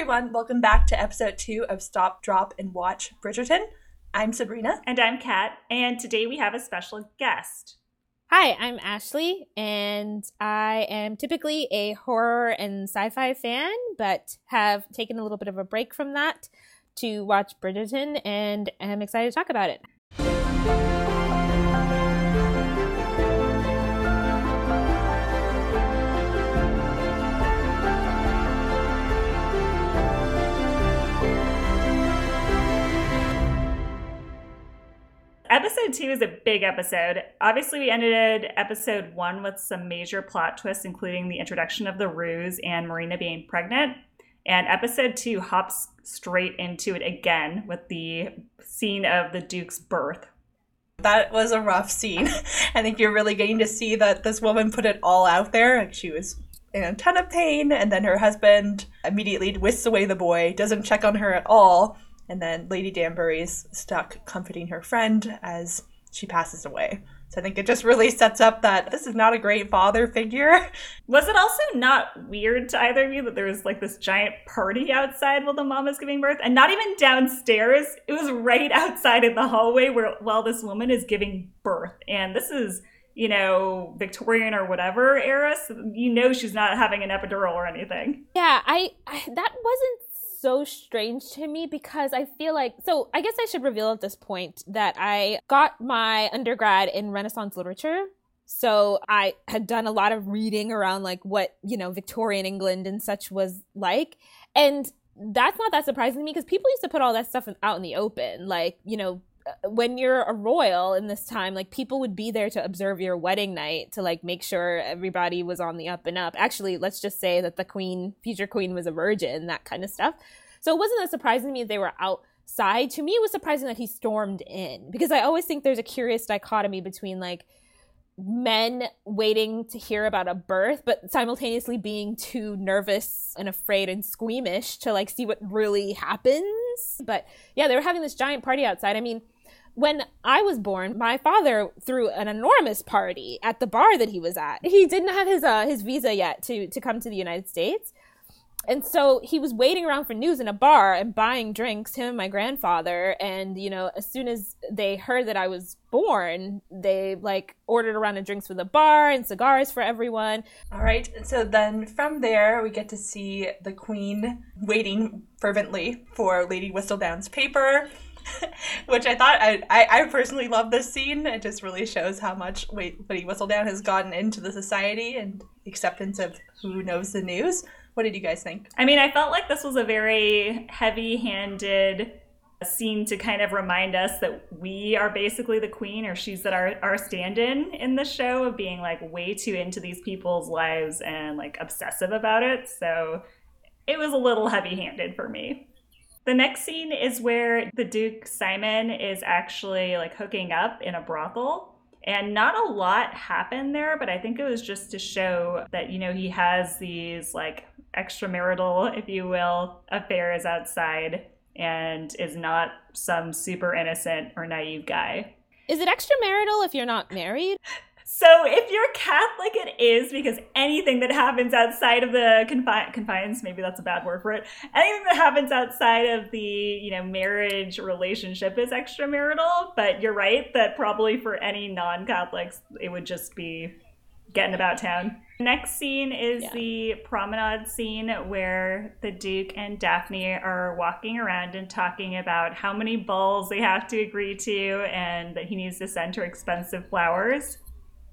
everyone, welcome back to episode two of Stop, Drop, and Watch Bridgerton. I'm Sabrina. And I'm Kat, and today we have a special guest. Hi, I'm Ashley, and I am typically a horror and sci fi fan, but have taken a little bit of a break from that to watch Bridgerton and am excited to talk about it. Episode two is a big episode. Obviously, we ended episode one with some major plot twists, including the introduction of the ruse and Marina being pregnant. And episode two hops straight into it again with the scene of the Duke's birth. That was a rough scene. I think you're really getting to see that this woman put it all out there. Like she was in a ton of pain, and then her husband immediately whisks away the boy, doesn't check on her at all and then Lady Danbury's stuck comforting her friend as she passes away. So I think it just really sets up that this is not a great father figure. Was it also not weird to either of you that there was like this giant party outside while the mom was giving birth? And not even downstairs. It was right outside in the hallway where while this woman is giving birth. And this is, you know, Victorian or whatever era. So you know she's not having an epidural or anything. Yeah, I, I that wasn't so strange to me because I feel like so I guess I should reveal at this point that I got my undergrad in Renaissance literature. So I had done a lot of reading around like what, you know, Victorian England and such was like. And that's not that surprising to me because people used to put all that stuff out in the open. Like, you know, when you're a royal in this time, like people would be there to observe your wedding night to like make sure everybody was on the up and up. Actually, let's just say that the queen, future queen, was a virgin, that kind of stuff. So it wasn't that surprising to me they were outside. To me, it was surprising that he stormed in because I always think there's a curious dichotomy between like men waiting to hear about a birth but simultaneously being too nervous and afraid and squeamish to like see what really happens but yeah they were having this giant party outside i mean when I was born, my father threw an enormous party at the bar that he was at. He didn't have his uh, his visa yet to to come to the United States. And so he was waiting around for news in a bar and buying drinks, him and my grandfather. And, you know, as soon as they heard that I was born, they like ordered a round of drinks for the bar and cigars for everyone. All right. So then from there, we get to see the queen waiting fervently for Lady Whistledown's paper. which I thought I, I, I personally love this scene. It just really shows how much Lady Whistledown has gotten into the society and acceptance of who knows the news. What did you guys think? I mean, I felt like this was a very heavy-handed scene to kind of remind us that we are basically the queen or she's that our, our stand-in in the show of being like way too into these people's lives and like obsessive about it so it was a little heavy-handed for me the next scene is where the Duke Simon is actually like hooking up in a brothel. And not a lot happened there, but I think it was just to show that, you know, he has these like extramarital, if you will, affairs outside and is not some super innocent or naive guy. Is it extramarital if you're not married? So if you're Catholic, it is because anything that happens outside of the confi- confines, maybe that's a bad word for it. Anything that happens outside of the you know marriage relationship is extramarital. But you're right that probably for any non-Catholics, it would just be getting about town. Next scene is yeah. the promenade scene where the Duke and Daphne are walking around and talking about how many balls they have to agree to and that he needs to send her expensive flowers.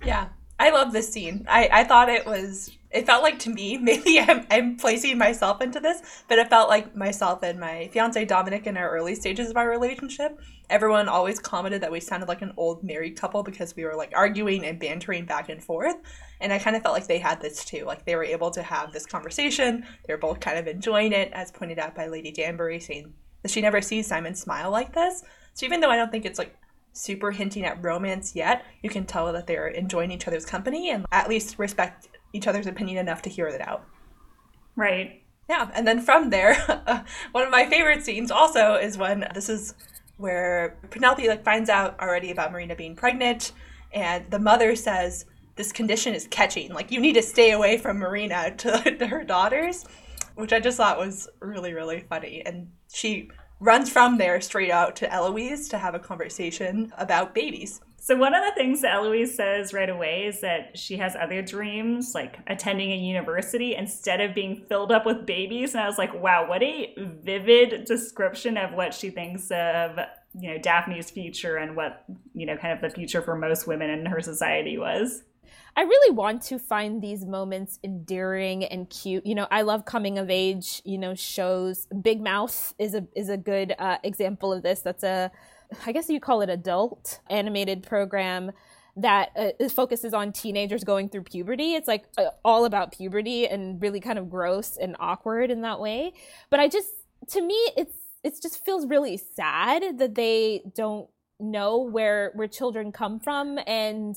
Yeah. I love this scene. I, I thought it was, it felt like to me, maybe I'm, I'm placing myself into this, but it felt like myself and my fiance Dominic in our early stages of our relationship. Everyone always commented that we sounded like an old married couple because we were like arguing and bantering back and forth. And I kind of felt like they had this too. Like they were able to have this conversation. They were both kind of enjoying it, as pointed out by Lady Danbury, saying that she never sees Simon smile like this. So even though I don't think it's like super hinting at romance yet, you can tell that they're enjoying each other's company and at least respect each other's opinion enough to hear it out. Right. Yeah, and then from there, one of my favorite scenes also is when this is where Penelope like finds out already about Marina being pregnant, and the mother says this condition is catching. Like you need to stay away from Marina to, to her daughters. which I just thought was really, really funny. And she runs from there straight out to Eloise to have a conversation about babies. So one of the things that Eloise says right away is that she has other dreams, like attending a university instead of being filled up with babies. And I was like, wow, what a vivid description of what she thinks of, you know, Daphne's future and what, you know, kind of the future for most women in her society was. I really want to find these moments endearing and cute. You know, I love coming of age, you know, shows. Big Mouth is a is a good uh, example of this. That's a I guess you call it adult animated program that uh, focuses on teenagers going through puberty. It's like uh, all about puberty and really kind of gross and awkward in that way. But I just to me it's it just feels really sad that they don't know where where children come from and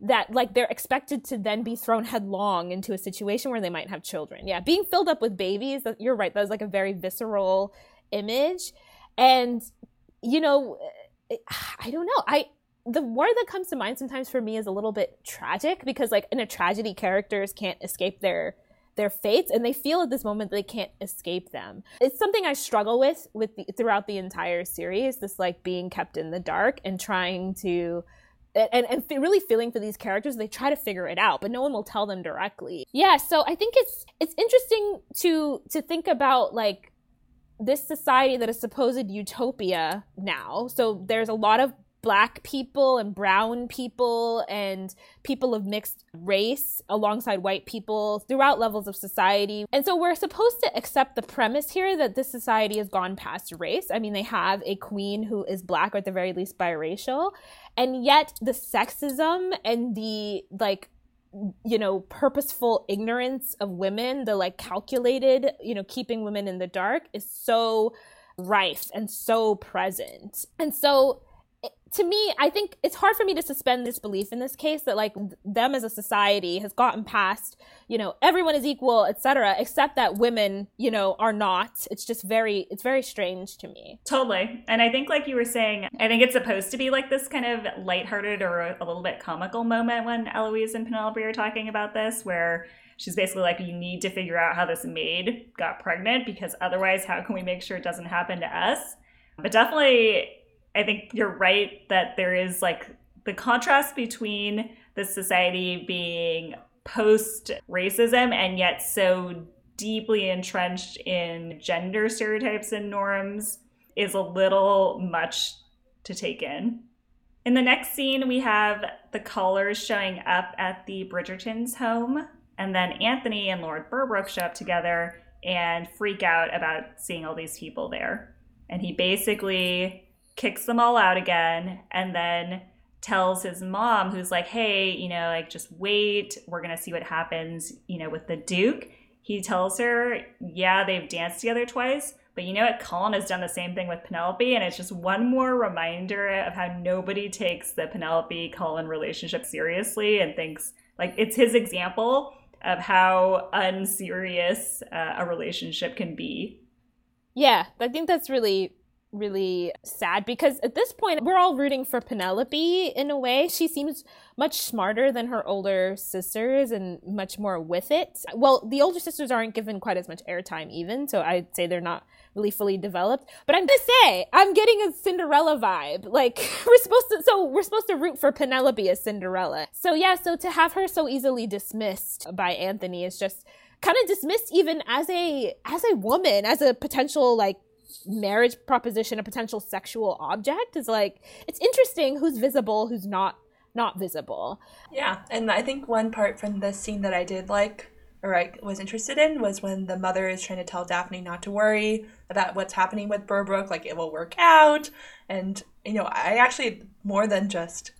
that like they're expected to then be thrown headlong into a situation where they might have children. Yeah, being filled up with babies, you're right, that was like a very visceral image. And you know, eh, I don't know. I the word that comes to mind sometimes for me is a little bit tragic because like in a tragedy characters can't escape their their fates and they feel at this moment they can't escape them it's something i struggle with with the, throughout the entire series this like being kept in the dark and trying to and, and really feeling for these characters they try to figure it out but no one will tell them directly. Yeah so i think it's it's interesting to to think about like this society that is supposed utopia now. So there's a lot of black people and brown people and people of mixed race alongside white people throughout levels of society. And so we're supposed to accept the premise here that this society has gone past race. I mean, they have a queen who is black or at the very least biracial. And yet the sexism and the like you know purposeful ignorance of women the like calculated you know keeping women in the dark is so rife and so present and so to me, I think it's hard for me to suspend this belief in this case that like them as a society has gotten past, you know, everyone is equal, etc., except that women, you know, are not. It's just very it's very strange to me. Totally. And I think like you were saying, I think it's supposed to be like this kind of lighthearted or a, a little bit comical moment when Eloise and Penelope are talking about this where she's basically like you need to figure out how this maid got pregnant because otherwise how can we make sure it doesn't happen to us? But definitely I think you're right that there is like the contrast between the society being post racism and yet so deeply entrenched in gender stereotypes and norms is a little much to take in. In the next scene, we have the callers showing up at the Bridgertons' home, and then Anthony and Lord Berbrook show up together and freak out about seeing all these people there. And he basically kicks them all out again, and then tells his mom, who's like, hey, you know, like just wait, we're gonna see what happens, you know, with the Duke. He tells her, yeah, they've danced together twice, but you know what? Colin has done the same thing with Penelope, and it's just one more reminder of how nobody takes the Penelope Colin relationship seriously and thinks like it's his example of how unserious uh, a relationship can be. Yeah, I think that's really really sad because at this point we're all rooting for Penelope in a way. She seems much smarter than her older sisters and much more with it. Well, the older sisters aren't given quite as much airtime even, so I'd say they're not really fully developed. But I'm gonna say I'm getting a Cinderella vibe. Like we're supposed to so we're supposed to root for Penelope as Cinderella. So yeah, so to have her so easily dismissed by Anthony is just kind of dismissed even as a as a woman as a potential like marriage proposition a potential sexual object is like it's interesting who's visible who's not not visible. Yeah and i think one part from this scene that i did like or i was interested in was when the mother is trying to tell daphne not to worry about what's happening with berbrook like it will work out. And you know i actually more than just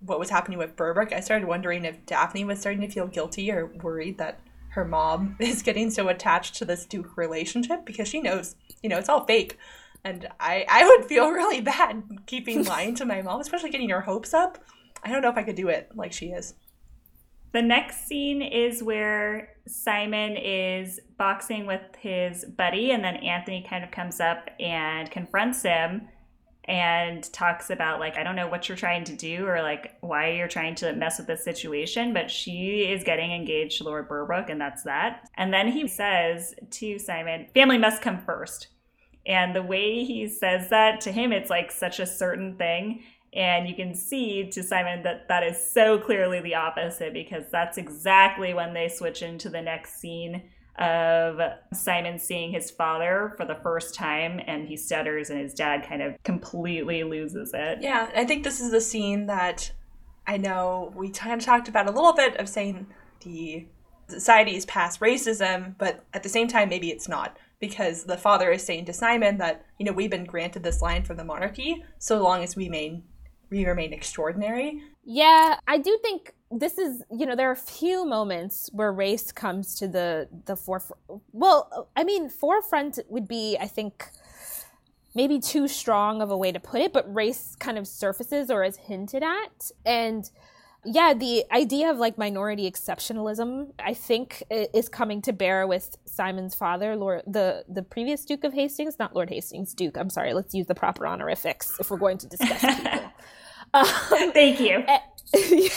what was happening with berbrook i started wondering if daphne was starting to feel guilty or worried that her mom is getting so attached to this Duke relationship because she knows, you know, it's all fake. And I, I would feel really bad keeping lying to my mom, especially getting her hopes up. I don't know if I could do it like she is. The next scene is where Simon is boxing with his buddy, and then Anthony kind of comes up and confronts him. And talks about like I don't know what you're trying to do or like why you're trying to mess with this situation, but she is getting engaged to Lord Berbrook and that's that. And then he says to Simon, family must come first. And the way he says that to him, it's like such a certain thing. And you can see to Simon that that is so clearly the opposite because that's exactly when they switch into the next scene of Simon seeing his father for the first time and he stutters and his dad kind of completely loses it. Yeah, I think this is the scene that I know we kind of talked about a little bit of saying the society's past racism, but at the same time, maybe it's not because the father is saying to Simon that, you know, we've been granted this line from the monarchy so long as we remain, we remain extraordinary. Yeah, I do think this is you know there are a few moments where race comes to the the forefront well i mean forefront would be i think maybe too strong of a way to put it but race kind of surfaces or is hinted at. And yeah the idea of like minority exceptionalism i think is coming to bear with simon's father lord the the previous duke of hastings not lord hastings duke i'm sorry let's use the proper honorifics if we're going to discuss people. Um, thank you. yeah.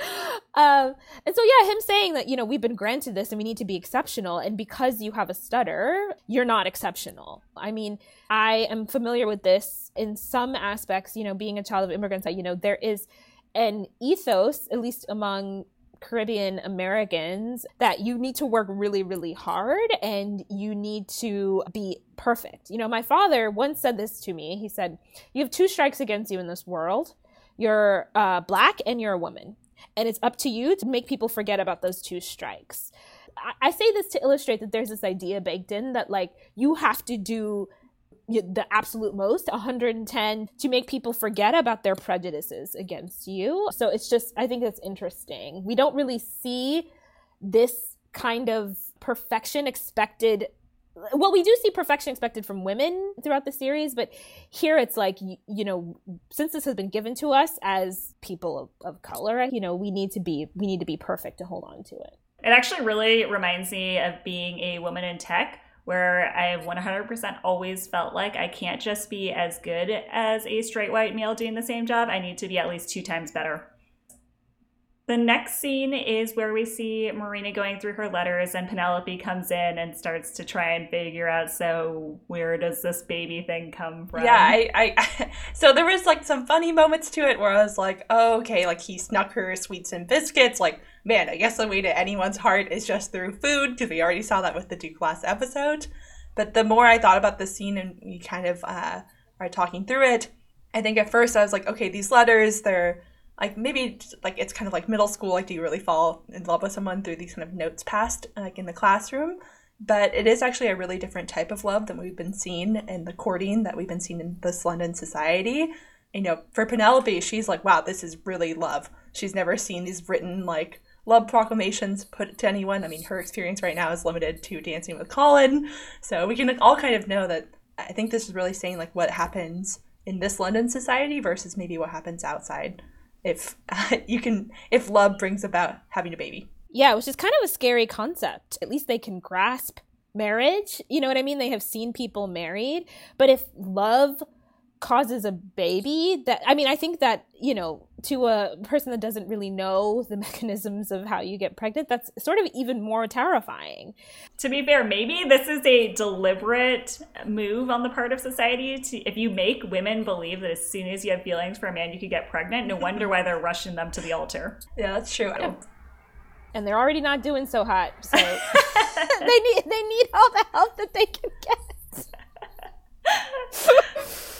um, and so yeah, him saying that you know we've been granted this and we need to be exceptional, and because you have a stutter, you're not exceptional. I mean, I am familiar with this in some aspects. You know, being a child of immigrants, you know, there is an ethos, at least among Caribbean Americans, that you need to work really, really hard and you need to be perfect. You know, my father once said this to me. He said, You have two strikes against you in this world you're uh, black and you're a woman. And it's up to you to make people forget about those two strikes. I, I say this to illustrate that there's this idea baked in that, like, you have to do the absolute most 110 to make people forget about their prejudices against you so it's just i think it's interesting we don't really see this kind of perfection expected well we do see perfection expected from women throughout the series but here it's like you, you know since this has been given to us as people of, of, color you know we need to be we need to be perfect to hold on to it. It actually really reminds me of being a woman in tech where i've 100% always felt like i can't just be as good as a straight white male doing the same job. I need to be at least two times better the next scene is where we see Marina going through her letters, and Penelope comes in and starts to try and figure out. So, where does this baby thing come from? Yeah, I, I, so there was like some funny moments to it where I was like, oh, okay, like he snuck her sweets and biscuits. Like, man, I guess the way to anyone's heart is just through food because we already saw that with the Duke last episode. But the more I thought about the scene and we kind of uh, are talking through it, I think at first I was like, okay, these letters, they're like maybe like it's kind of like middle school like do you really fall in love with someone through these kind of notes passed like in the classroom? But it is actually a really different type of love than we've been seeing in the courting that we've been seeing in this london society. You know for penelope she's like wow this is really love. She's never seen these written like love proclamations put to anyone. I mean her experience right now is limited to dancing with colin. So we can all kind of know that i think this is really saying like what happens in this london society versus maybe what happens outside if uh, you can if love brings about having a baby. Yeah which is kind of a scary concept. At least they can grasp marriage. You know what i mean? They have seen people married. But if love causes a baby that i mean i think that you know to a person that doesn't really know the mechanisms of how you get pregnant that's sort of even more terrifying. To be fair maybe this is a deliberate move on the part of society to if you make women believe that as soon as you have feelings for a man you could get pregnant no wonder why they're rushing them to the altar. Yeah that's true. Yeah. and they're already not doing so hot so they need they need all the help that they can get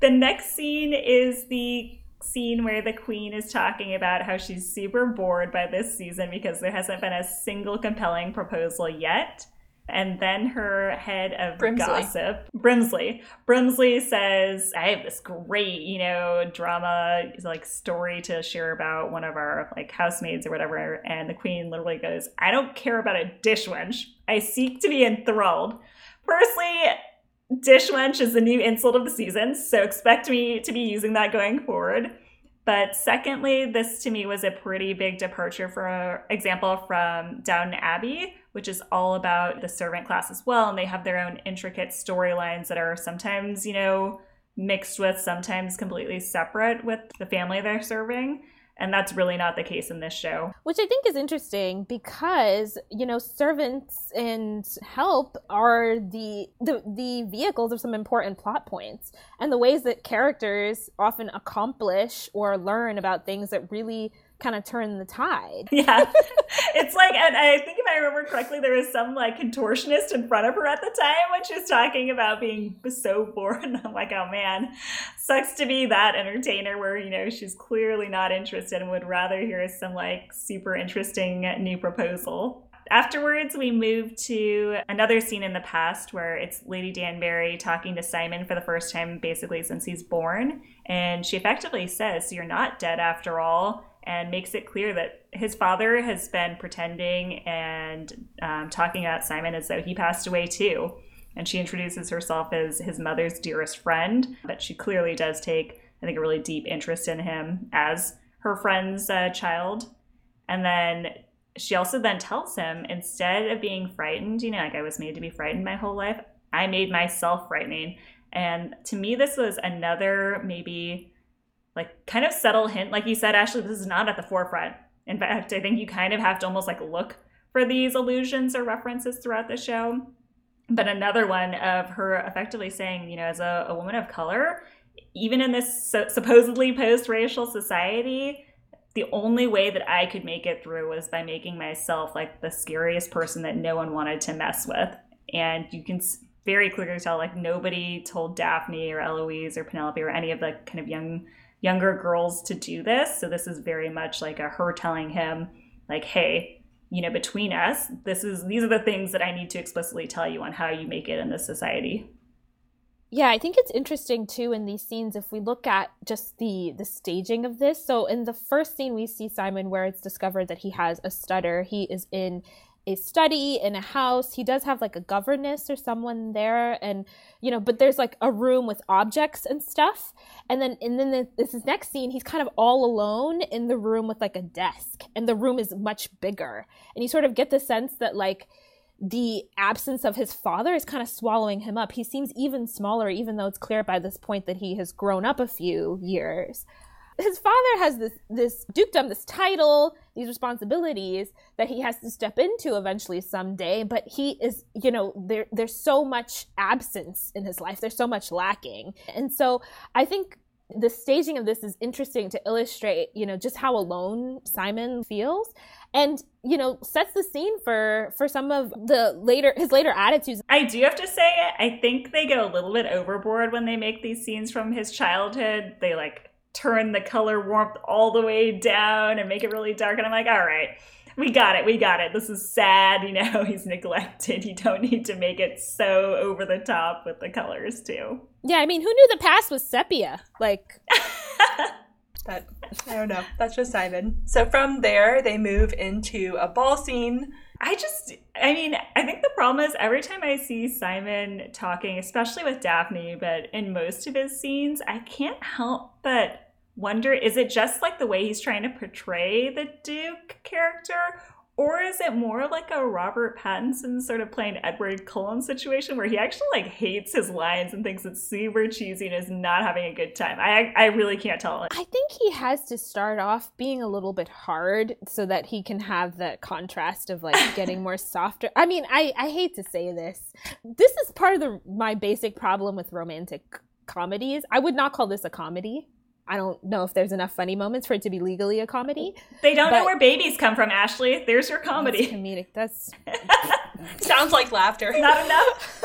the next scene is the scene where the queen is talking about how she's super bored by this season because there hasn't been a single compelling proposal yet. And then her head of Brimsley. gossip, Brimsley, Brimsley says, "I have this great, you know, drama like story to share about one of our like housemaids or whatever." And the queen literally goes, "I don't care about a dish wench. I seek to be enthralled." Personally, Dish wench is the new insult of the season, so expect me to be using that going forward. But secondly, this to me was a pretty big departure, for example, from Downton Abbey, which is all about the servant class as well. And they have their own intricate storylines that are sometimes, you know, mixed with sometimes completely separate with the family they're serving. And that's really not the case in this show. Which I think is interesting because, you know, servants and help are the, the the vehicles of some important plot points and the ways that characters often accomplish or learn about things that really kind of turn the tide. Yeah. it's like, and I think if I remember correctly, there was some like contortionist in front of her at the time when she was talking about being so bored. And I'm like, oh man, sucks to be that entertainer where, you know, she's clearly not interested and would rather hear some like super interesting new proposal. Afterwards, we move to another scene in the past where it's Lady Danbury talking to Simon for the first time, basically since he's born. And she effectively says, You're not dead after all and makes it clear that his father has been pretending and um, talking about Simon as though he passed away too. And she introduces herself as his mother's dearest friend, but she clearly does take, I think, a really deep interest in him as her friend's uh, child. And then she also then tells him instead of being frightened, you know, like I was made to be frightened my whole life, I made myself frightening. And to me, this was another maybe like kind of subtle hint. Like you said, Ashley, this is not at the forefront. In fact, I think you kind of have to almost like look for these allusions or references throughout the show. But another one of her effectively saying, you know, as a, a woman of color, even in this so, supposedly post racial society, the only way that I could make it through was by making myself like the scariest person that no one wanted to mess with. And you can very clearly tell, like, nobody told Daphne or Eloise or Penelope or any of the kind of young younger girls to do this. So this is very much like a her telling him, like, hey, you know, between us, this is these are the things that I need to explicitly tell you on how you make it in this society. Yeah, I think it's interesting too in these scenes if we look at just the the staging of this. So in the first scene we see Simon where it's discovered that he has a stutter. He is in a study in a house. He does have like a governess or someone there, and you know, but there's like a room with objects and stuff. And then, and then the, this is next scene. He's kind of all alone in the room with like a desk, and the room is much bigger. And you sort of get the sense that like the absence of his father is kind of swallowing him up. He seems even smaller, even though it's clear by this point that he has grown up a few years his father has this this dukedom, this title, these responsibilities that he has to step into eventually someday. But he is, you know, there there's so much absence in his life. There's so much lacking, and so I think the staging of this is interesting to illustrate, you know, just how alone Simon feels and you know sets the scene for for some of the later his later attitudes i do have to say i think they go a little bit overboard when they make these scenes from his childhood they like turn the color warmth all the way down and make it really dark. And I'm like, all right, we got it. We got it. This is sad. You know, he's neglected. You don't need to make it so over the top with the colors, too. Yeah, I mean, who knew the past was sepia? Like, that, I don't know. That's just Simon. So from there, they move into a ball scene. I just, I mean, I think the problem is every time I see Simon talking, especially with Daphne, but in most of his scenes, I can't help but wonder is it just like the way he's trying to portray the Duke character? Or is it more like a Robert Pattinson sort of playing Edward Cullen situation where he actually like hates his lines and thinks it's super cheesy and is not having a good time? I I really can't tell. I think he has to start off being a little bit hard so that he can have that contrast of like getting more softer. I mean, I I hate to say this. This is part of the my basic problem with romantic comedies. I would not call this a comedy. I don't know if there's enough funny moments for it to be legally a comedy. They don't know where babies come from, Ashley. There's your comedy. That's comedic. That's sounds like laughter. Not enough.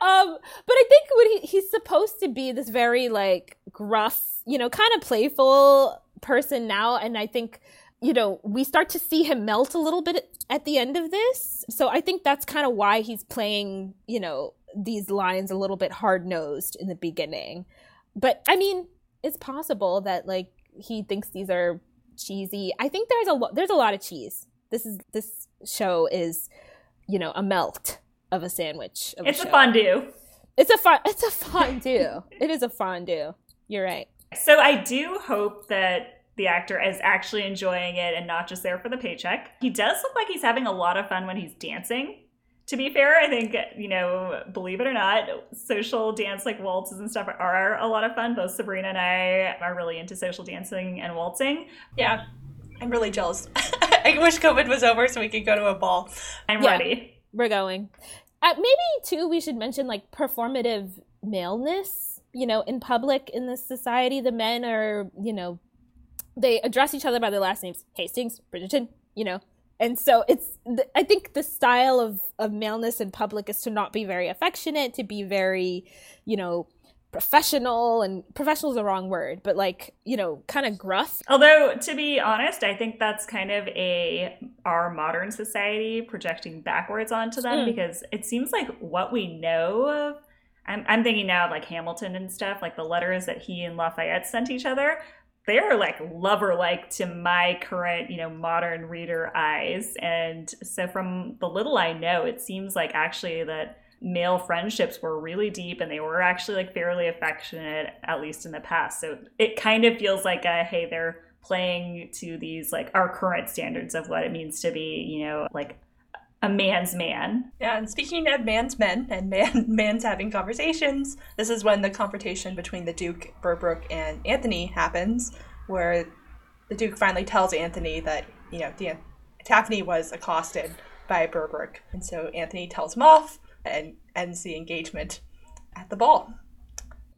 um, but I think when he, he's supposed to be this very like gruff, you know, kind of playful person now, and I think you know we start to see him melt a little bit at the end of this. So I think that's kind of why he's playing, you know, these lines a little bit hard nosed in the beginning. But I mean, it's possible that like he thinks these are cheesy. I think there's a lo- there's a lot of cheese. This is this show is, you know, a melt of a sandwich. Of it's a, a fondue. It's a fun. It's a fondue. it is a fondue. You're right. So I do hope that the actor is actually enjoying it and not just there for the paycheck. He does look like he's having a lot of fun when he's dancing to be fair, I think, you know, believe it or not, social dance like waltzes and stuff are a lot of fun. Both Sabrina and I are really into social dancing and waltzing. Yeah. I'm really jealous. I wish COVID was over so we could go to a ball. I'm yeah, ready. We're going. Uh, maybe, too, we should mention like performative maleness. You know, in public in this society, the men are, you know, they address each other by their last names Hastings, Bridgerton, you know, and so it's i think the style of of maleness in public is to not be very affectionate to be very you know professional and professional is the wrong word but like you know kind of gruff although to be honest i think that's kind of a our modern society projecting backwards onto them mm. because it seems like what we know of I'm, I'm thinking now of like hamilton and stuff like the letters that he and lafayette sent each other they're like lover like to my current, you know, modern reader eyes. And so from the little I know, it seems like actually that male friendships were really deep and they were actually like fairly affectionate, at least in the past. So it kind of feels like a hey, they're playing to these like our current standards of what it means to be, you know, like a man's man. Yeah, and speaking of man's men and man man's having conversations, this is when the confrontation between the Duke, Berbrook, and Anthony happens, where the Duke finally tells Anthony that, you know, the, Daphne was accosted by Berbrook. And so Anthony tells him off and ends the engagement at the ball.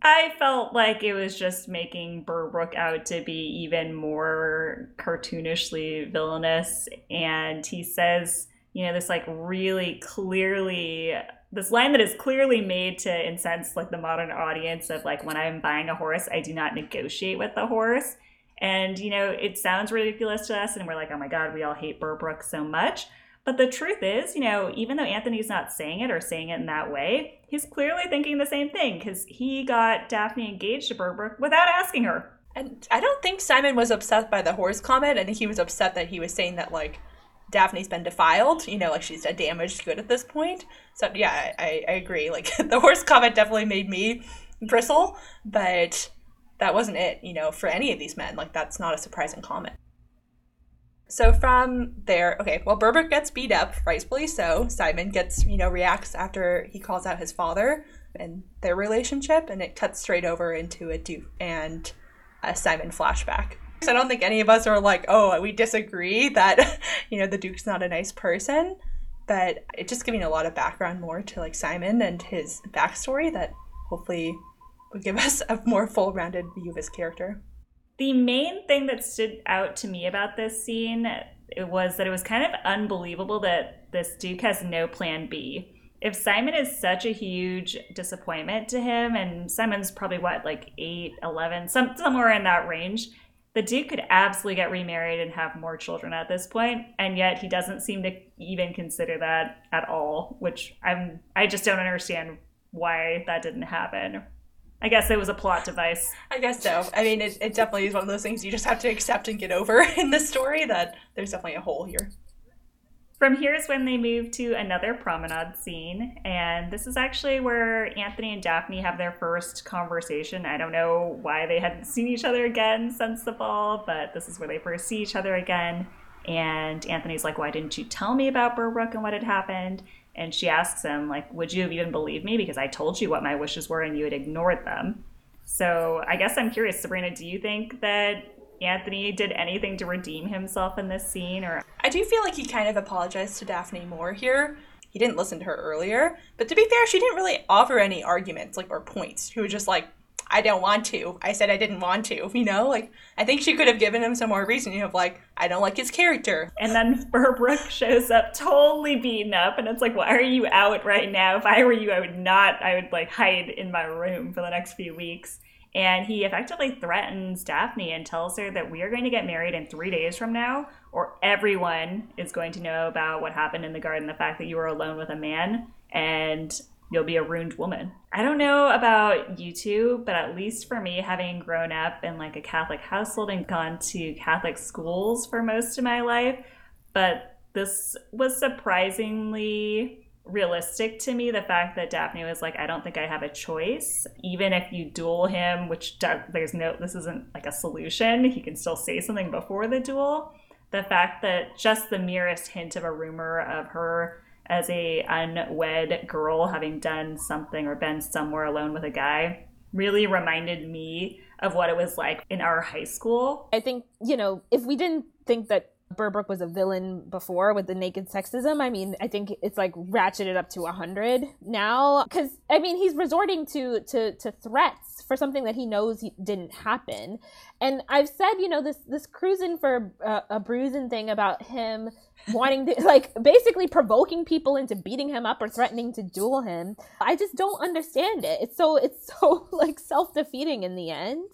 I felt like it was just making Berbrook out to be even more cartoonishly villainous. And he says, you know, this like really clearly this line that is clearly made to incense like the modern audience of like when I'm buying a horse, I do not negotiate with the horse. And you know, it sounds ridiculous to us and we're like, "Oh my god, we all hate Berbrook so much." But the truth is, you know, even though Anthony's not saying it or saying it in that way, he's clearly thinking the same thing because he got Daphne engaged to Berbrook without asking her. And I don't think Simon was upset by the horse comment. I think he was upset that he was saying that like Daphne's been defiled, you know, like she's a damaged good at this point. So yeah, I, I agree. Like the horse comment definitely made me bristle, but that wasn't it, you know, for any of these men. Like that's not a surprising comment. So from there, okay, well Berbrook gets beat up, rightfully so. Simon gets, you know, reacts after he calls out his father and their relationship, and it cuts straight over into a Duke and a Simon flashback. I don't think any of us are like, oh, we disagree that, you know, the Duke's not a nice person. But it's just giving a lot of background more to like Simon and his backstory that hopefully would give us a more full rounded view of his character. The main thing that stood out to me about this scene was that it was kind of unbelievable that this Duke has no plan B. If Simon is such a huge disappointment to him, and Simon's probably what, like 8, 11, some, somewhere in that range, the Duke could absolutely get remarried and have more children at this point, and yet he doesn't seem to even consider that at all, which I'm I just don't understand why that didn't happen. I guess it was a plot device. I guess so. I mean, it, it definitely is one of those things you just have to accept and get over in the story that there's definitely a hole here. From here is when they move to another promenade scene, and this is actually where Anthony and Daphne have their first conversation. I don't know why they hadn't seen each other again since the ball, but this is where they first see each other again. And Anthony's like, Why didn't you tell me about Berbrook and what had happened? And she asks him, like, Would you have even believed me? Because I told you what my wishes were and you had ignored them. So I guess I'm curious, Sabrina, do you think that Anthony did anything to redeem himself in this scene or I do feel like he kind of apologized to Daphne more here. He didn't listen to her earlier, but to be fair, she didn't really offer any arguments like or points. She was just like, I don't want to. I said I didn't want to, you know? Like, I think she could have given him some more reasoning of, like, I don't like his character. And then Berbrook shows up totally beaten up, and it's like, why are you out right now? If I were you, I would not, I would, like, hide in my room for the next few weeks. And he effectively threatens Daphne and tells her that we are going to get married in three days from now, or everyone is going to know about what happened in the garden, the fact that you were alone with a man, and you'll be a ruined woman. I don't know about you two, but at least for me, having grown up in like a Catholic household and gone to Catholic schools for most of my life, but this was surprisingly realistic to me the fact that Daphne was like I don't think I have a choice. Even if you duel him which there's no this isn't like a solution. He can still say something before the duel. The fact that just the merest hint of a rumor of her as a unwed girl having done something or been somewhere alone with a guy really reminded me of what it was like in our high school. I think, you know, if we didn't think that Berbrook was a villain before with the naked sexism. I mean, I think it's like ratcheted up to a hundred now because I mean he's resorting to to to threats for something that he knows didn't happen. And I've said, you know, this this cruising for a, a bruising thing about him wanting to like basically provoking people into beating him up or threatening to duel him. I just don't understand it. It's so it's so like self defeating in the end.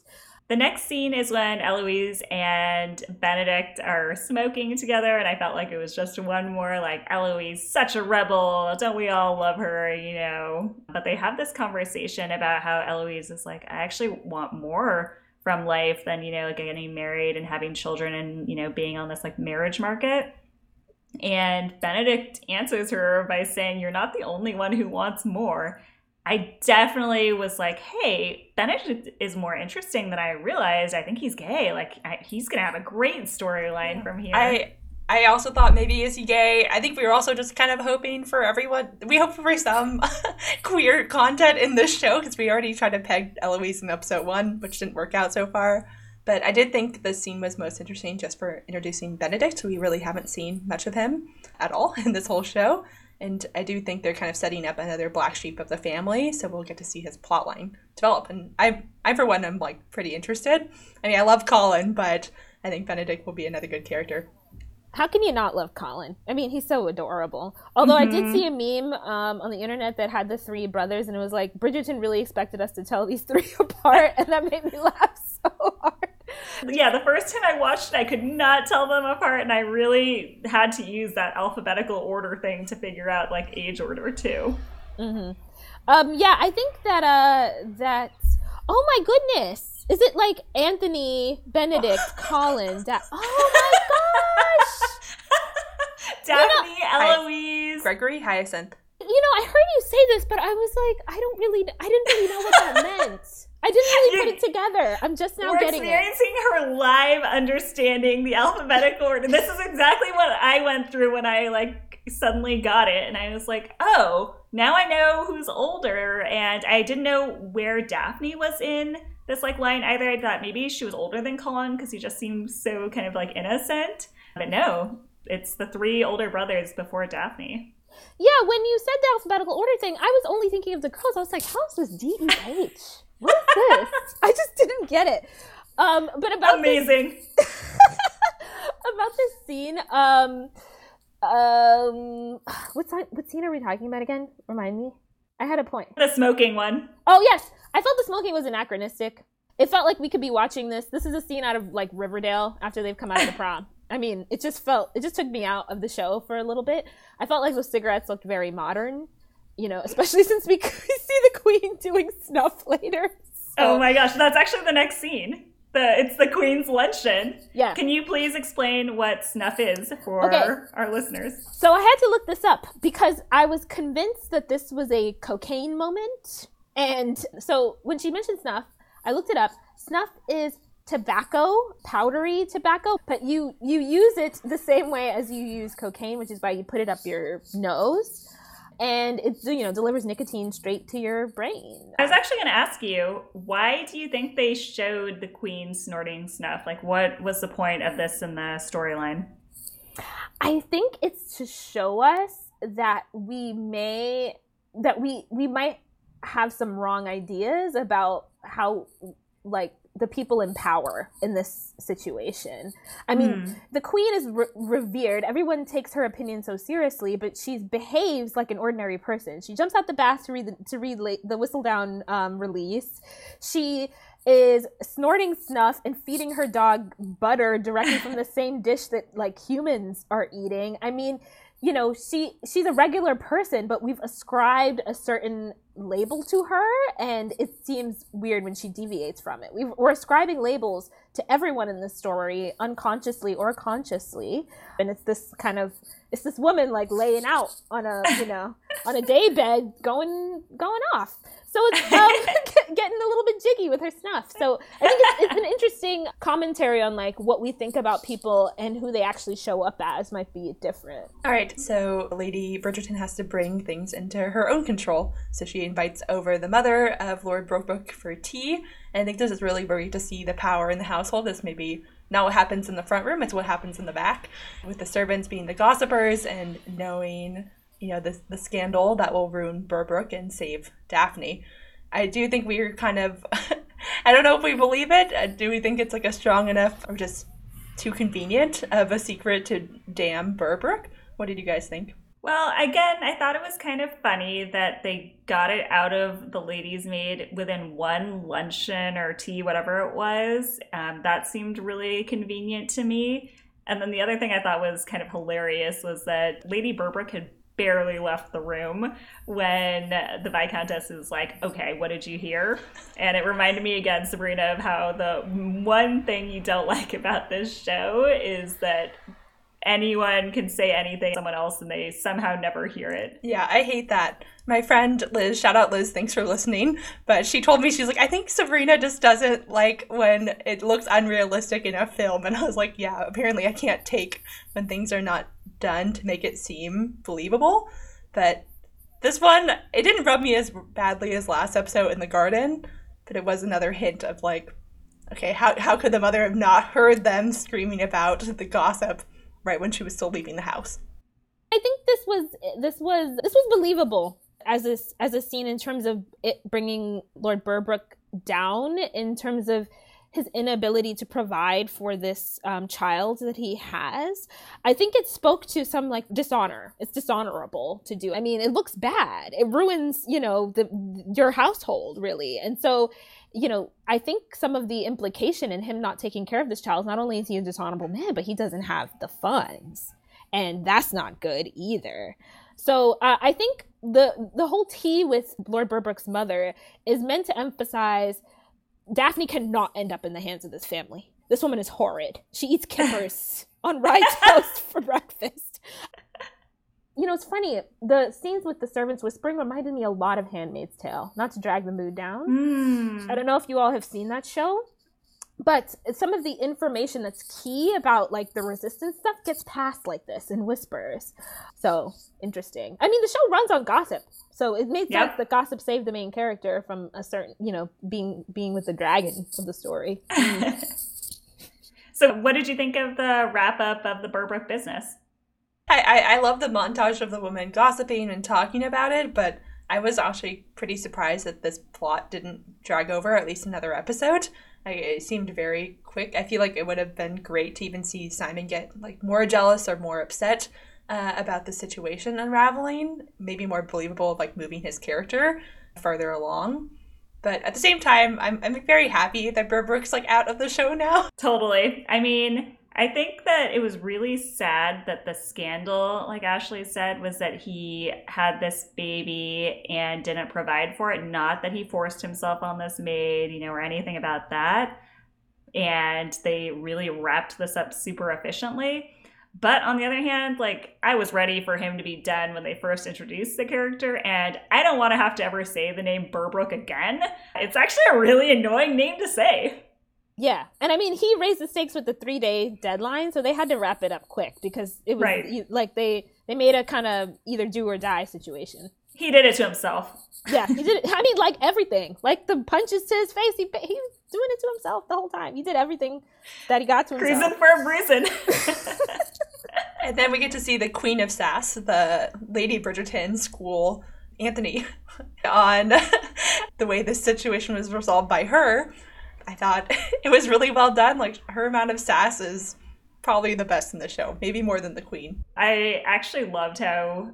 The next scene is when Eloise and Benedict are smoking together, and I felt like it was just one more like Eloise, such a rebel. Don't we all love her, you know? But they have this conversation about how Eloise is like, I actually want more from life than, you know, like getting married and having children and, you know, being on this like marriage market. And Benedict answers her by saying, You're not the only one who wants more. I definitely was like, hey, Benedict is more interesting than I realized. I think he's gay. Like, I, he's going to have a great storyline yeah. from here. I, I also thought maybe is he gay? I think we were also just kind of hoping for everyone. We hope for some queer content in this show because we already tried to peg Eloise in episode one, which didn't work out so far. But I did think the scene was most interesting just for introducing Benedict. We really haven't seen much of him at all in this whole show. And I do think they're kind of setting up another black sheep of the family, so we'll get to see his plotline develop. And I, I for one, am like pretty interested. I mean, I love Colin, but I think Benedict will be another good character. How can you not love Colin? I mean, he's so adorable. Although mm-hmm. I did mm-hmm. see a meme um, on the internet that had the three brothers, and it was like Bridgerton really expected us to tell these three apart, and that made me laugh so hard. Yeah, the first time I watched it, I could not tell them apart, and I really had to use that alphabetical order thing to figure out like age order too. Mm-hmm. Um, yeah, I think that uh, that. Oh my goodness! Is it like Anthony, Benedict, Colin? Da- oh my gosh! Daphne, you know, Eloise, Gregory, Hyacinth. You know, I heard you say this, but I was like, I don't really, I didn't really know what that meant. I didn't really put it together. I'm just now getting it. We're getting experiencing her live understanding the alphabetical order. This is exactly what I went through when I like suddenly got it, and I was like, oh, now I know who's older, and I didn't know where Daphne was in this like line either. I thought maybe she was older than Colin because he just seems so kind of like innocent, but no, it's the three older brothers before Daphne. Yeah, when you said the alphabetical order thing, I was only thinking of the girls. I was like, how is this D E H? What is this? I get it. Um, but about amazing. This, about this scene, um, um, what time, what scene are we talking about again? Remind me. I had a point. The smoking one. Oh yes, I felt the smoking was anachronistic. It felt like we could be watching this. This is a scene out of like Riverdale after they've come out of the prom. I mean, it just felt it just took me out of the show for a little bit. I felt like those cigarettes looked very modern, you know, especially since we see the queen doing snuff later. Oh so. Oh my gosh, that's actually the next scene. The it's the queen's luncheon. Yeah. Can you please explain what snuff is for okay. our listeners? So I had to look this up because I was convinced that this was a cocaine moment. And so when she mentioned snuff, I looked it up. Snuff is tobacco, powdery tobacco, but you you use it the same way as you use cocaine, which is by you put it up your nose and it's you know delivers nicotine straight to your brain. I was actually going to ask you, why do you think they showed the queen snorting snuff? Like what was the point of this in the storyline? I think it's to show us that we may that we we might have some wrong ideas about how like the people in power in this situation. I mean, mm. the queen is re- revered. Everyone takes her opinion so seriously, but she behaves like an ordinary person. She jumps out the bath to read the, to read la- the Whistledown um, release. She is snorting snuff and feeding her dog butter directly from the same dish that like humans are eating. I mean, you know she she's a regular person but we've ascribed a certain label to her and it seems weird when she deviates from it. We are ascribing labels to everyone in this story unconsciously or consciously. And it's this kind of it's this woman like laying out on a you know on a day bed going going off so it's um, getting a little bit jiggy with her snuff. So i think it's, it's, an interesting commentary on like what we think about people and who they actually show up as might be different. All right so lady bridgerton has to bring things into her own control. So she invites over the mother of lord brooke for tea. And i think this is really where we to see the power in the household. This maybe not what happens in the front room, it's what happens in the back, with the servants being the gossipers and knowing, you know, the, the scandal that will ruin Berbrook and save Daphne. I do think we're kind of, I don't know if we believe it. Uh, do we think it's like a strong enough or just too convenient of a secret to damn Berbrook? What did you guys think? Well, again, I thought it was kind of funny that they got it out of the ladies' maid within one luncheon or tea, whatever it was. Um, that seemed really convenient to me. And then the other thing I thought was kind of hilarious was that Lady Berbrook had barely left the room when the Viscountess is like, okay, what did you hear? And it reminded me again, Sabrina, of how the one thing you don't like about this show is that anyone can say anything to someone else and they somehow never hear it. Yeah, I hate that. My friend Liz, shout out Liz, thanks for listening. But she told me she's like, I think Sabrina just doesn't like when it looks unrealistic in a film. And I was like, yeah, apparently I can't take when things are not done to make it seem believable. But this one, it didn't rub me as badly as last episode in the garden, but it was another hint of like, okay, how, how could the mother have not heard them screaming about the gossip right when she was still leaving the house. I think this was this was this was believable as a as a scene in terms of it bringing Lord Berbrook down in terms of his inability to provide for this um, child that he has. I think it spoke to some like dishonor. It's dishonorable to do. I mean, it looks bad. It ruins, you know, the your household really. And so you know, I think some of the implication in him not taking care of this child, is not only is he a dishonorable man, but he doesn't have the funds. And that's not good either. So uh, I think the the whole tea with Lord Berbrook's mother is meant to emphasize Daphne cannot end up in the hands of this family. This woman is horrid. She eats kippers on rye toast for breakfast you know, it's funny. The scenes with the servants whispering reminded me a lot of Handmaid's Tale. Not to drag the mood down. Mm. I don't know if you all have seen that show, but some of the information that's key about like the resistance stuff gets passed like this in whispers. So interesting. I mean, the show runs on gossip, so it made yep. sense that gossip saved the main character from a certain, you know, being being with the dragon of the story. so, what did you think of the wrap up of the Berbrook business? I, I, I love the montage of the woman gossiping and talking about it, but I was actually pretty surprised that this plot didn't drag over at least another episode. I, it seemed very quick. I feel like it would have been great to even see Simon get like more jealous or more upset uh, about the situation unraveling. Maybe more believable, like moving his character farther along. But at the same time, I'm I'm very happy that Berbrook's like out of the show now. Totally. I mean, I think that it was really sad that the scandal, like Ashley said, was that he had this baby and didn't provide for it. Not that he forced himself on this maid, you know, or anything about that. And they really wrapped this up super efficiently. But on the other hand, like I was ready for him to be done when they first introduced the character, and I don't want to have to ever say the name Berbrook again. It's actually a really annoying name to say. Yeah, and I mean, he raised the stakes with the three day deadline, so they had to wrap it up quick because it was right. like they they made a kind of either do or die situation. He did it to himself. Yeah, he did it. I mean, like everything, like the punches to his face. He he was doing it to himself the whole time. He did everything that he got to himself. Reason for a reason. and then we get to see the Queen of Sass, the Lady Bridgerton school, Anthony, on the way this situation was resolved by her I thought it was really well done. Like her amount of sass is probably the best in the show, maybe more than the queen. I actually loved how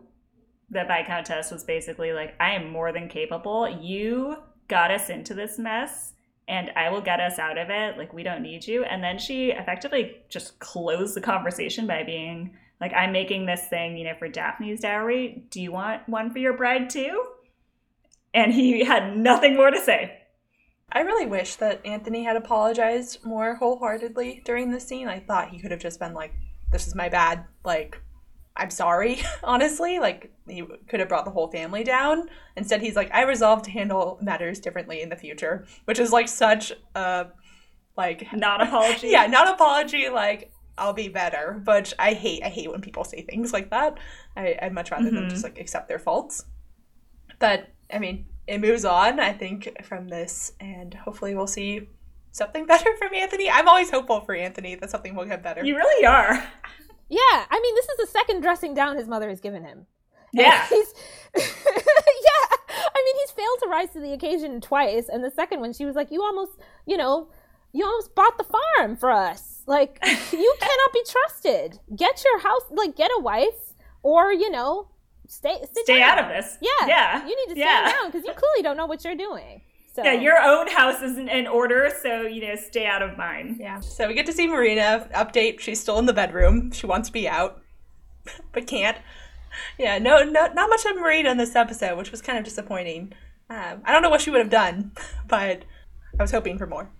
the Viscountess was basically like, I am more than capable. You got us into this mess and I will get us out of it. Like, we don't need you. And then she effectively just closed the conversation by being like, I'm making this thing, you know, for Daphne's dowry. Do you want one for your bride too? And he had nothing more to say. I really wish that Anthony had apologized more wholeheartedly during the scene. I thought he could have just been like, "This is my bad. Like, I'm sorry, honestly. Like, he could have brought the whole family down. Instead, he's like, I resolve to handle matters differently in the future, which is like such a, like, not apology. yeah, not apology. Like, I'll be better. But I hate, I hate when people say things like that. I, I'd much rather mm-hmm. them just like accept their faults. But I mean, it moves on, I think, from this, and hopefully we'll see something better from Anthony. I'm always hopeful for Anthony that something will get better. You really are. Yeah, I mean, this is the second dressing down his mother has given him. Yeah. he's yeah. I mean, he's failed to rise to the occasion twice, and the second one, she was like, "You almost, you know, you almost bought the farm for us. Like, you cannot be trusted. Get your house, like, get a wife, or you know, stay stay down. out of this. Yeah, yeah. You need to stay yeah. down because you clearly don't know what you're doing." So. Yeah, your own house isn't in order, so you know, stay out of mine. Yeah. So we get to see Marina update. She's still in the bedroom. She wants to be out, but can't. Yeah, no, no, not much of Marina in this episode, which was kind of disappointing. Um, I don't know what she would have done, but I was hoping for more.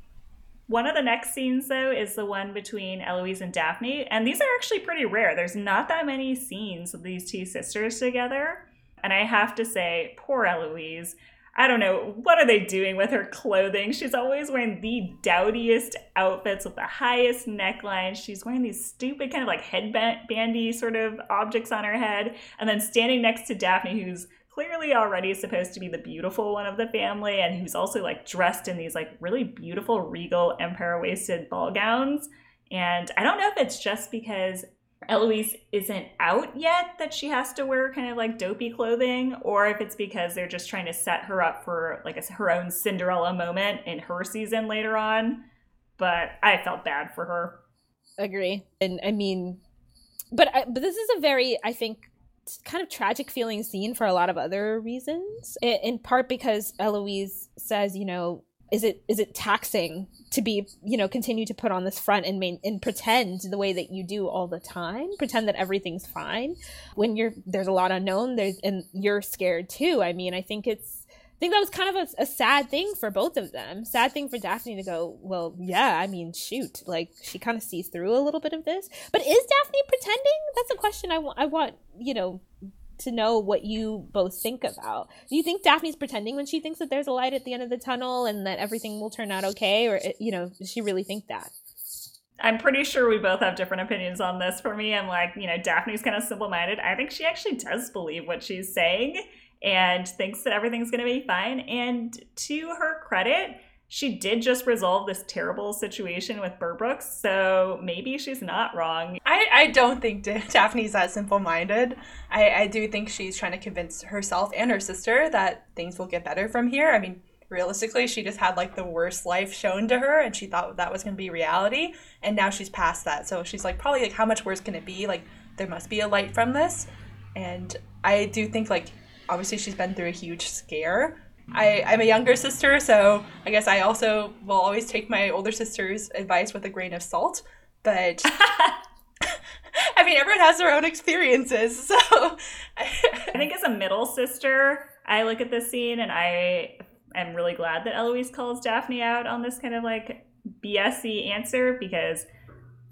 One of the next scenes, though, is the one between Eloise and Daphne, and these are actually pretty rare. There's not that many scenes of these two sisters together, and I have to say, poor Eloise. I don't know, what are they doing with her clothing? She's always wearing the dowdiest outfits with the highest necklines. She's wearing these stupid kind of like headbandy sort of objects on her head. And then standing next to Daphne, who's clearly already supposed to be the beautiful one of the family and who's also like dressed in these like really beautiful regal empire waisted ball gowns. And I don't know if it's just because Eloise isn't out yet that she has to wear kind of like dopey clothing, or if it's because they're just trying to set her up for like a, her own Cinderella moment in her season later on. But I felt bad for her. Agree, and I mean, but I, but this is a very I think kind of tragic feeling scene for a lot of other reasons. In, part because Eloise says, you know, is it is it taxing to be you know continue to put on this front and main and pretend the way that you do all the time pretend that everything's fine when you're there's a lot unknown there's and you're scared too i mean i think it's think that was kind of a, a sad thing for both of them sad thing for daphne to go well yeah i mean shoot like she kind of sees through a little bit of this but is daphne pretending that's a question i want i want you know to know what you both think about. Do you think Daphne's pretending when she thinks that there's a light at the end of the tunnel and that everything will turn out okay, or you know, does she really think that? I'm pretty sure we both have different opinions on this. For me, I'm like, you know, Daphne's kind of simple minded. I think she actually does believe what she's saying and thinks that everything's going to be fine. And to her credit, she did just resolve this terrible situation with Brooks, so maybe she's not wrong. I, I don't think Daphne's that simple minded. I, I do think she's trying to convince herself and her sister that things will get better from here. I mean, realistically, she just had like the worst life shown to her and she thought that was going to be reality. And now she's past that. So she's like, probably like, how much worse can it be? Like, there must be a light from this. And I do think, like, obviously she's been through a huge scare I, I'm a younger sister, so I guess I also will always take my older sister's advice with a grain of salt. But I mean, everyone has their own experiences. So I think as a middle sister, I look at this scene and I am really glad that Eloise calls Daphne out on this kind of like BSy answer because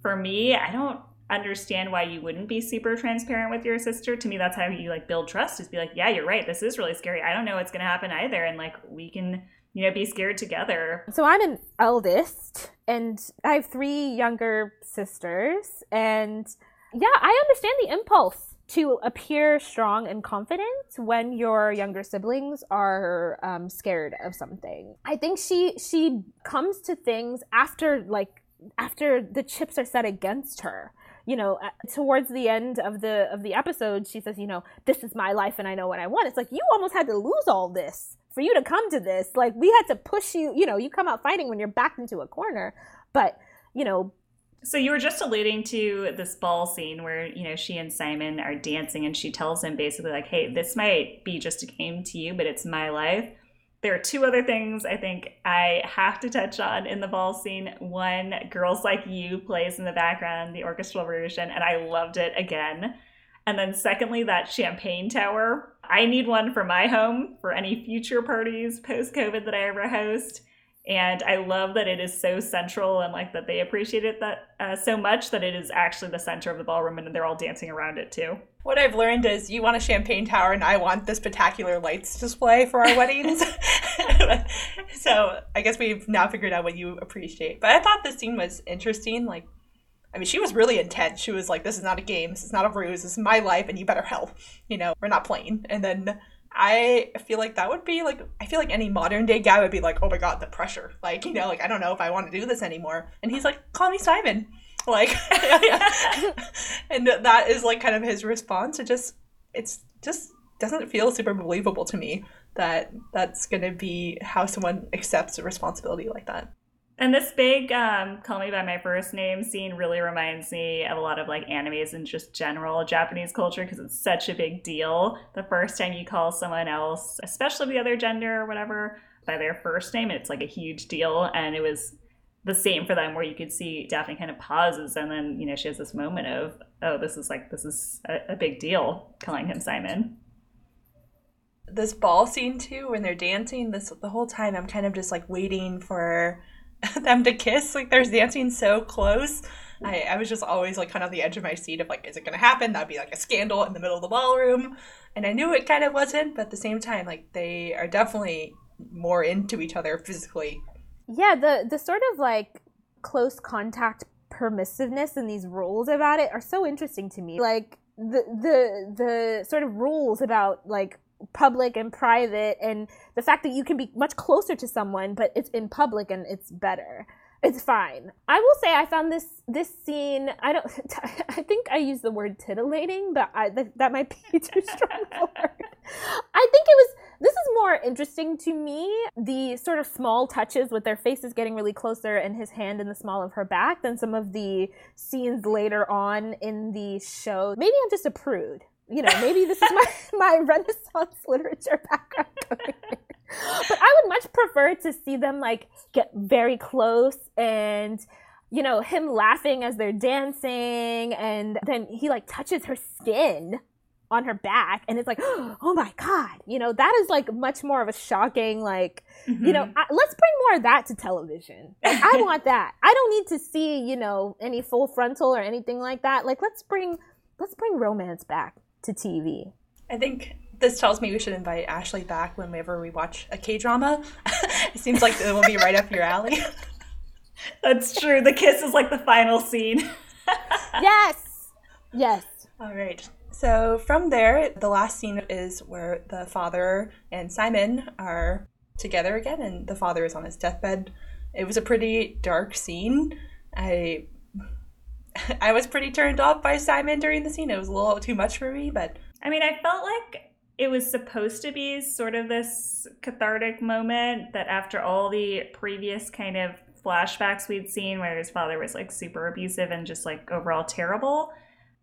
for me, I don't understand why you wouldn't be super transparent with your sister. To me, that's how you like build trust is be like, yeah, you're right. This is really scary. I don't know what's going to happen either. And like, we can, you know, be scared together. So I'm an eldest and I have three younger sisters. And yeah, I understand the impulse to appear strong and confident when your younger siblings are um, scared of something. I think she she comes to things after like after the chips are set against her you know uh, towards the end of the of the episode she says you know this is my life and i know what i want. It's like you almost had to lose all this for you to come to this. Like we had to push you you know you come out fighting when you're backed into a corner. But you know so you were just alluding to this ball scene where you know she and Simon are dancing, and she tells him basically like, "Hey, this might be just a game to you, but it's my life." There are two other things I think I have to touch on in the ball scene. One, Girls Like You plays in the background, the orchestral version, and I loved it again. And then, secondly, that champagne tower. I need one for my home for any future parties post COVID that I ever host. And I love that it is so central and like that they appreciate it that uh, so much that it is actually the center of the ballroom and they're all dancing around it too. What I've learned is you want a champagne tower and I want this spectacular lights display for our weddings. so I guess we've now figured out what you appreciate. But I thought this scene was interesting. Like, I mean, she was really intense. She was like, this is not a game. This is not a ruse. This is my life and you better help. You know, we're not playing. And then I feel like that would be like, I feel like any modern day guy would be like, oh my God, the pressure. Like, you know, like, I don't know if I want to do this anymore. And he's like, call me Simon like and that is like kind of his response. It just it's just doesn't feel super believable to me that that's going to be how someone accepts a responsibility like that. And this big um, call me by my first name scene really reminds me of a lot of like animes and just general japanese culture because it's such a big deal. The first time you call someone else especially the other gender or whatever by their first name it's like a huge deal. And it was the same for them where you could see Daphne kind of pauses and then, you know, she has this moment of, oh, this is like, this is a, a big deal calling him Simon. This ball scene too, when they're dancing, this the whole time I'm kind of just like waiting for them to kiss. Like they're dancing so close. I, I was just always like kind of on the edge of my seat of like, is it gonna happen? That'd be like a scandal in the middle of the ballroom. And I knew it kind of wasn't, but at the same time, like they are definitely more into each other physically yeah the the sort of like close contact permissiveness and these rules about it are so interesting to me. Like the the the sort of rules about like public and private and the fact that you can be much closer to someone but it's in public and it's better. It's fine. I will say i found this this scene i don't i think i used the word titillating but I, that, might be too strong word. I think it was this is more interesting to me, the sort of small touches with their faces getting really closer and his hand in the small of her back than some of the scenes later on in the show. Maybe I'm just a prude. You know, maybe this is my, my Renaissance literature background. but I would much prefer to see them like get very close and you know him laughing as they're dancing and then he like touches her skin on her back and it's like oh my god you know that is like much more of a shocking like mm-hmm. you know mm-hmm. I, let's bring more of that to television. Like, i want that. I don't need to see you know any full frontal or anything like that. Like let's bring let's bring romance back to tv i think this tells me we should invite ashley back whenever we watch a k-drama. It seems like it will be right up your alley. That's true. The kiss is like the final scene. Yes. Yes. All right so from there, the last scene is where the father and Simon are together again, and the father is on his deathbed. It was a pretty dark scene. I I was pretty turned off by Simon during the scene. It was a little too much for me, but I mean, I felt like it was supposed to be sort of this cathartic moment that after all the previous kind of flashbacks we'd seen where his father was like super abusive and just like overall terrible.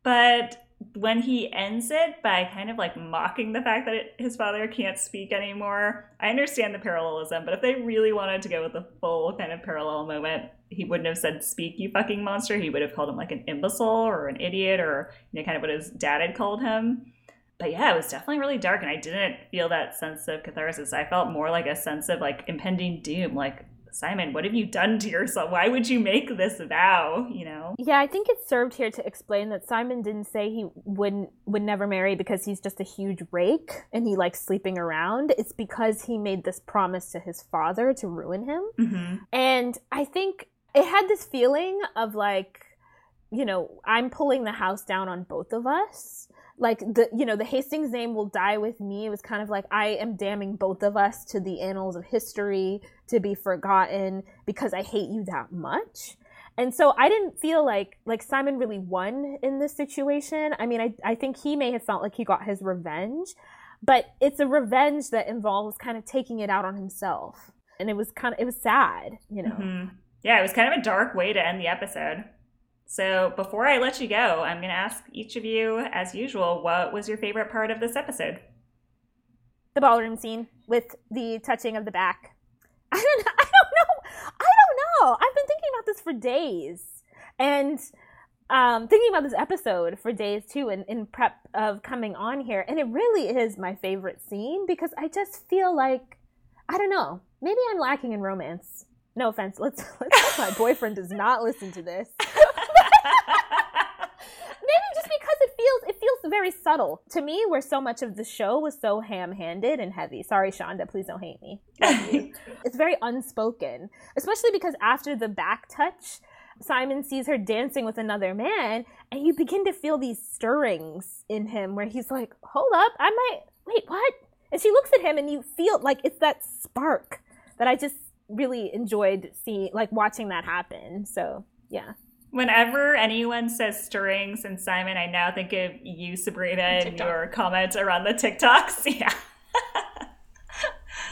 But when he ends it by kind of like mocking the fact that it, his father can't speak anymore, I understand the parallelism, but if they really wanted to go with the full kind of parallel moment, he wouldn't have said "speak, you fucking monster." He would have called him like an imbecile or an idiot, or you know, kind of what his dad had called him. But yeah, it was definitely really dark, and I didn't feel that sense of catharsis. I felt more like a sense of like impending doom, like Simon, what have you done to yourself? Why would you make this vow? You know? Yeah, I think it served here to explain that Simon didn't say he wouldn't would never marry because he's just a huge rake and he likes sleeping around. It's because he made this promise to his father to ruin him. Mm-hmm. And I think it had this feeling of like, you know, I'm pulling the house down on both of us like the you know the hastings name will die with me. It was kind of like i am damning both of us to the annals of history to be forgotten because i hate you that much. And so i didn't feel like like simon really won in this situation. I mean i, I think he may have felt like he got his revenge but it's a revenge that involves kind of taking it out on himself. And it was kind of it was sad you know? Mm-hmm. yeah it was kind of a dark way to end the episode so before I let you go, I'm going to ask each of you, as usual, what was your favorite part of this episode? The ballroom scene with the touching of the back. I don't, I don't know. I don't know. I've been thinking about this for days. And um, thinking about this episode for days too in, in prep of coming on here. And it really is my favorite scene because I just feel like, I don't know, maybe I'm lacking in romance. No offense. Let's, let's my boyfriend does not listen to this. maybe just because it feels it feels very subtle to me. Where so much of the show was so ham-handed and heavy. Sorry, Shonda, please don't hate me. it's very unspoken, especially because after the back touch, Simon sees her dancing with another man, and you begin to feel these stirrings in him, where he's like, "Hold up, I might wait, what?" And she looks at him, and you feel like it's that spark that I just really enjoyed seeing, like watching that happen. So yeah. Whenever anyone says stirrings and Simon, I now think of you, Sabrina, and your comment around the TikToks. Yeah.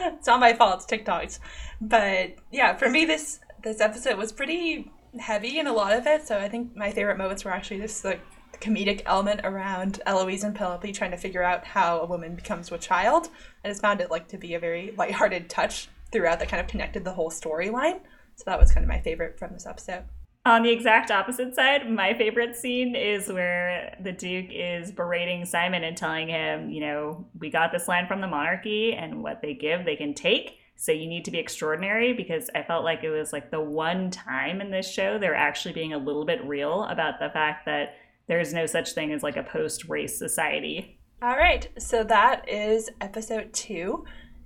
it's not my fault, it's TikToks. But yeah, for me this this episode was pretty heavy in a lot of it. So I think my favorite moments were actually just like the comedic element around Eloise and Penelope trying to figure out how a woman becomes a child. I just found it like to be a very lighthearted touch throughout that kind of connected the whole storyline. So that was kind of my favorite from this episode. On the exact opposite side, my favorite scene is where the Duke is berating Simon and telling him, you know, we got this land from the monarchy and what they give, they can take. So you need to be extraordinary because I felt like it was like the one time in this show they're actually being a little bit real about the fact that there's no such thing as like a post race society. All right. So that is episode two.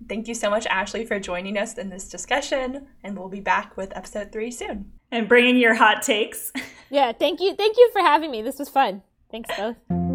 Thank you so much, Ashley, for joining us in this discussion, and we'll be back with episode three soon. And bringing your hot takes. yeah, thank you. Thank you for having me. This was fun. Thanks both.